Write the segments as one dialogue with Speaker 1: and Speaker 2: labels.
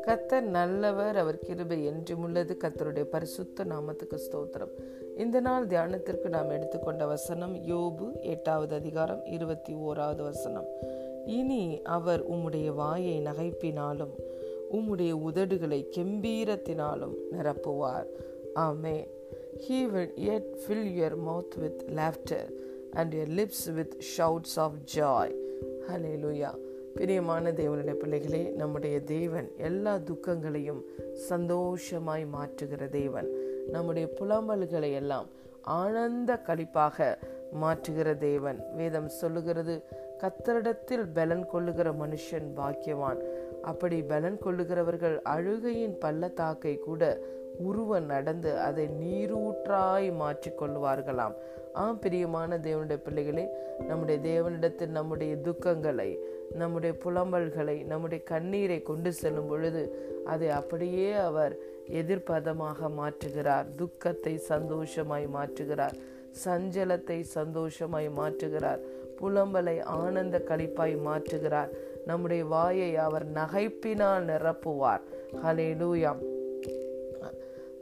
Speaker 1: கத்தர் நல்லவர் அவர் கிருபை என்றுமுள்ளது கத்தருடைய பரிசுத்த நாமத்துக்கு ஸ்தோத்திரம். இந்த நாள் தியானத்திற்கு நாம் எடுத்துக்கொண்ட வசனம் யோபு எட்டாவது அதிகாரம் இருபத்தி ஓராவது வசனம். இனி அவர் உம்முடைய வாயை நகைப்பினாலும் உம்முடைய உதடுகளை கெம்பீரத்தினாலும் நிரப்புவார். ஆமே he will yet fill your mouth with laughter and and lips with shouts of joy hallelujah பிரியமான தேவனுடைய பிள்ளைகளே நம்முடைய தேவன் எல்லா துக்கங்களையும் சந்தோஷமாய் மாற்றுகிற தேவன். நம்முடைய புலம்பல்களை எல்லாம் ஆனந்த கழிப்பாக மாற்றுகிற தேவன். வேதம் சொல்லுகிறது கத்தரிடத்தில் பலன் கொள்ளுகிற மனுஷன் பாக்கியவான். அப்படி பலன் கொள்ளுகிறவர்கள் அழுகையின் பள்ளத்தாக்கை கூட உருவ நடந்து அதை நீரூற்றாய் மாற்றிக்கொள்வார்களாம். ஆம் பிரியமான தேவனுடைய பிள்ளைகளே நம்முடைய தேவனிடத்தில் நம்முடைய துக்கங்களை நம்முடைய புலம்பல்களை நம்முடைய கண்ணீரை கொண்டு செல்லும் பொழுது அதை அப்படியே அவர் எதிர்ப்பதமாக மாற்றுகிறார். துக்கத்தை சந்தோஷமாய் மாற்றுகிறார். சஞ்சலத்தை சந்தோஷமாய் மாற்றுகிறார். புலம்பலை ஆனந்த கழிப்பாய் மாற்றுகிறார். நம்முடைய வாயை அவர் நகைப்பினால் நிரப்புவார். ஹலே லூயாம்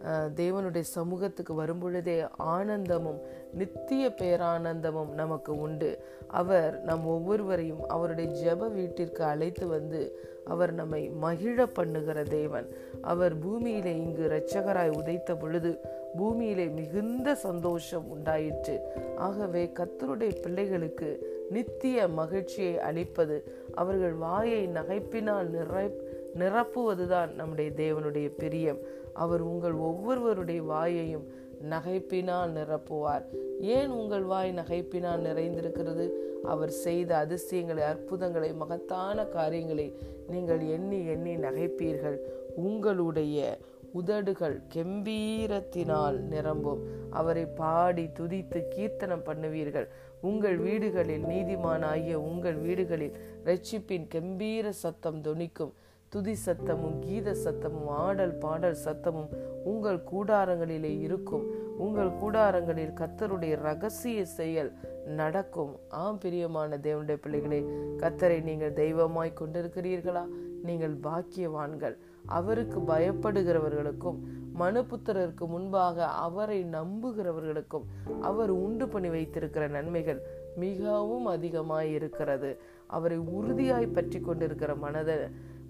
Speaker 1: தேவனுடைய சமூகத்துக்கு வரும்பொழுதே ஆனந்தமும் நித்திய பேரானந்தமும் நமக்கு உண்டு. அவர் நம் ஒவ்வொருவரையும் அவருடைய ஜெப வீட்டிற்கு அழைத்து வந்து அவர் நம்மை மகிழ பண்ணுகிற தேவன். அவர் பூமியிலே இங்கு இரட்சகராய் உதைத்த பொழுது பூமியிலே மிகுந்த சந்தோஷம் உண்டாயிற்று. ஆகவே கத்தருடைய பிள்ளைகளுக்கு நித்திய மகிழ்ச்சியை அளிப்பது அவர்கள் வாயை நகைப்பினால் நிறை நிரப்புவதுதான் நம்முடைய தேவனுடைய பிரியம். அவர் உங்கள் ஒவ்வொருவருடைய வாயையும் நகைப்பினால் நிரப்புவார். ஏன் உங்கள் வாய் நகைப்பினால் நிறைந்திருக்கிறது? அவர் செய்த அதிசயங்களை அற்புதங்களை மகத்தான காரியங்களை நீங்கள் எண்ணி எண்ணி நகைப்பீர்கள். உங்களுடைய உதடுகள் கெம்பீரத்தினால் நிரம்பும். அவரை பாடி துதித்து கீர்த்தனம் பண்ணுவீர்கள். உங்கள் வீடுகளில் நீதிமானாகிய உங்கள் வீடுகளில் ரட்சிப்பின் கெம்பீர சத்தம் தொனிக்கும் துதி சத்தமும் கீத சத்தமும் ஆடல் பாடல் சத்தமும் உங்கள் கூடாரங்களிலே இருக்கும். உங்கள் கூடாரங்களில் கத்தருடைய ரகசிய செயல் நடக்கும். ஆம் பிரியமான தேவனுடைய பிள்ளைகளே கத்தரை நீங்கள் தெய்வமாய் கொண்டிருக்கிறீர்களா? நீங்கள் பாக்கியவான்கள். அவருக்கு பயப்படுகிறவர்களுக்கும் மனுபுத்திரருக்கு முன்பாக அவரை நம்புகிறவர்களுக்கும் அவர் உண்டு பண்ணி வைத்திருக்கிற நன்மைகள் மிகவும் அதிகமாய் இருக்கிறது அவரை உறுதியாய் பற்றி கொண்டிருக்கிற மனதை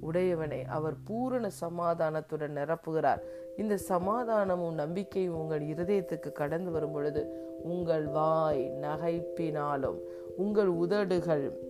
Speaker 1: உடையவனை அவர் பூரண சமாதானத்துடன் நிரப்புகிறார். இந்த சமாதானமும் நம்பிக்கையும் உங்கள் இருதயத்துக்கு கடந்து வரும் பொழுது உங்கள் வாய் நகைப்பினாலும் உங்கள் உதடுகள்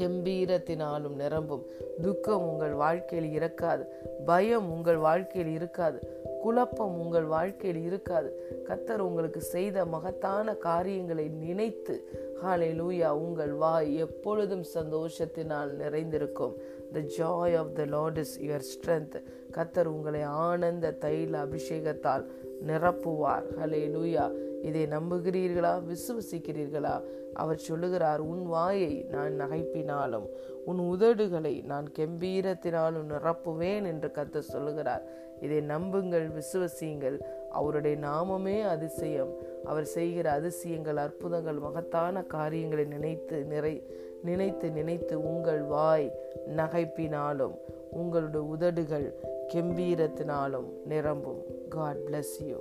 Speaker 1: கெம்பீரத்தினாலும் நிரம்பும். துக்கம் உங்கள் வாழ்க்கையில் இருக்காது பயம் உங்கள் வாழ்க்கையில் இருக்காது. குழப்பம் உங்கள் வாழ்க்கையில் இருக்காது. கத்தர் உங்களுக்கு செய்த மகத்தான காரியங்களை நினைத்து ஹாலே லூயா உங்கள் வாய் எப்பொழுதும் சந்தோஷத்தினால் நிறைந்திருக்கும். The joy of the Lord is your strength கத்தர் உங்களை ஆனந்த தைல அபிஷேகத்தால் நிரப்புவார். ஹலே லூயா இதை நம்புகிறீர்களா? விசுவசிக்கிறீர்களா? அவர் சொல்லுகிறார் உன் வாயை நான் நகைப்பினாலும் உன் உதடுகளை நான் கெம்பீரத்தினாலும் நிரப்புவேன் என்று கத்த சொல்லுகிறார். இதை நம்புங்கள் விசுவசியுங்கள். அவருடைய நாமமே அதிசயம். அவர் செய்கிற அதிசயங்கள் அற்புதங்கள் மகத்தான காரியங்களை நினைத்து நிறை நினைத்து நினைத்து உங்கள் வாய் நகைப்பினாலும் உங்களுடைய உதடுகள் கெம்பீரத்தினாலும் நிரம்பும். God bless you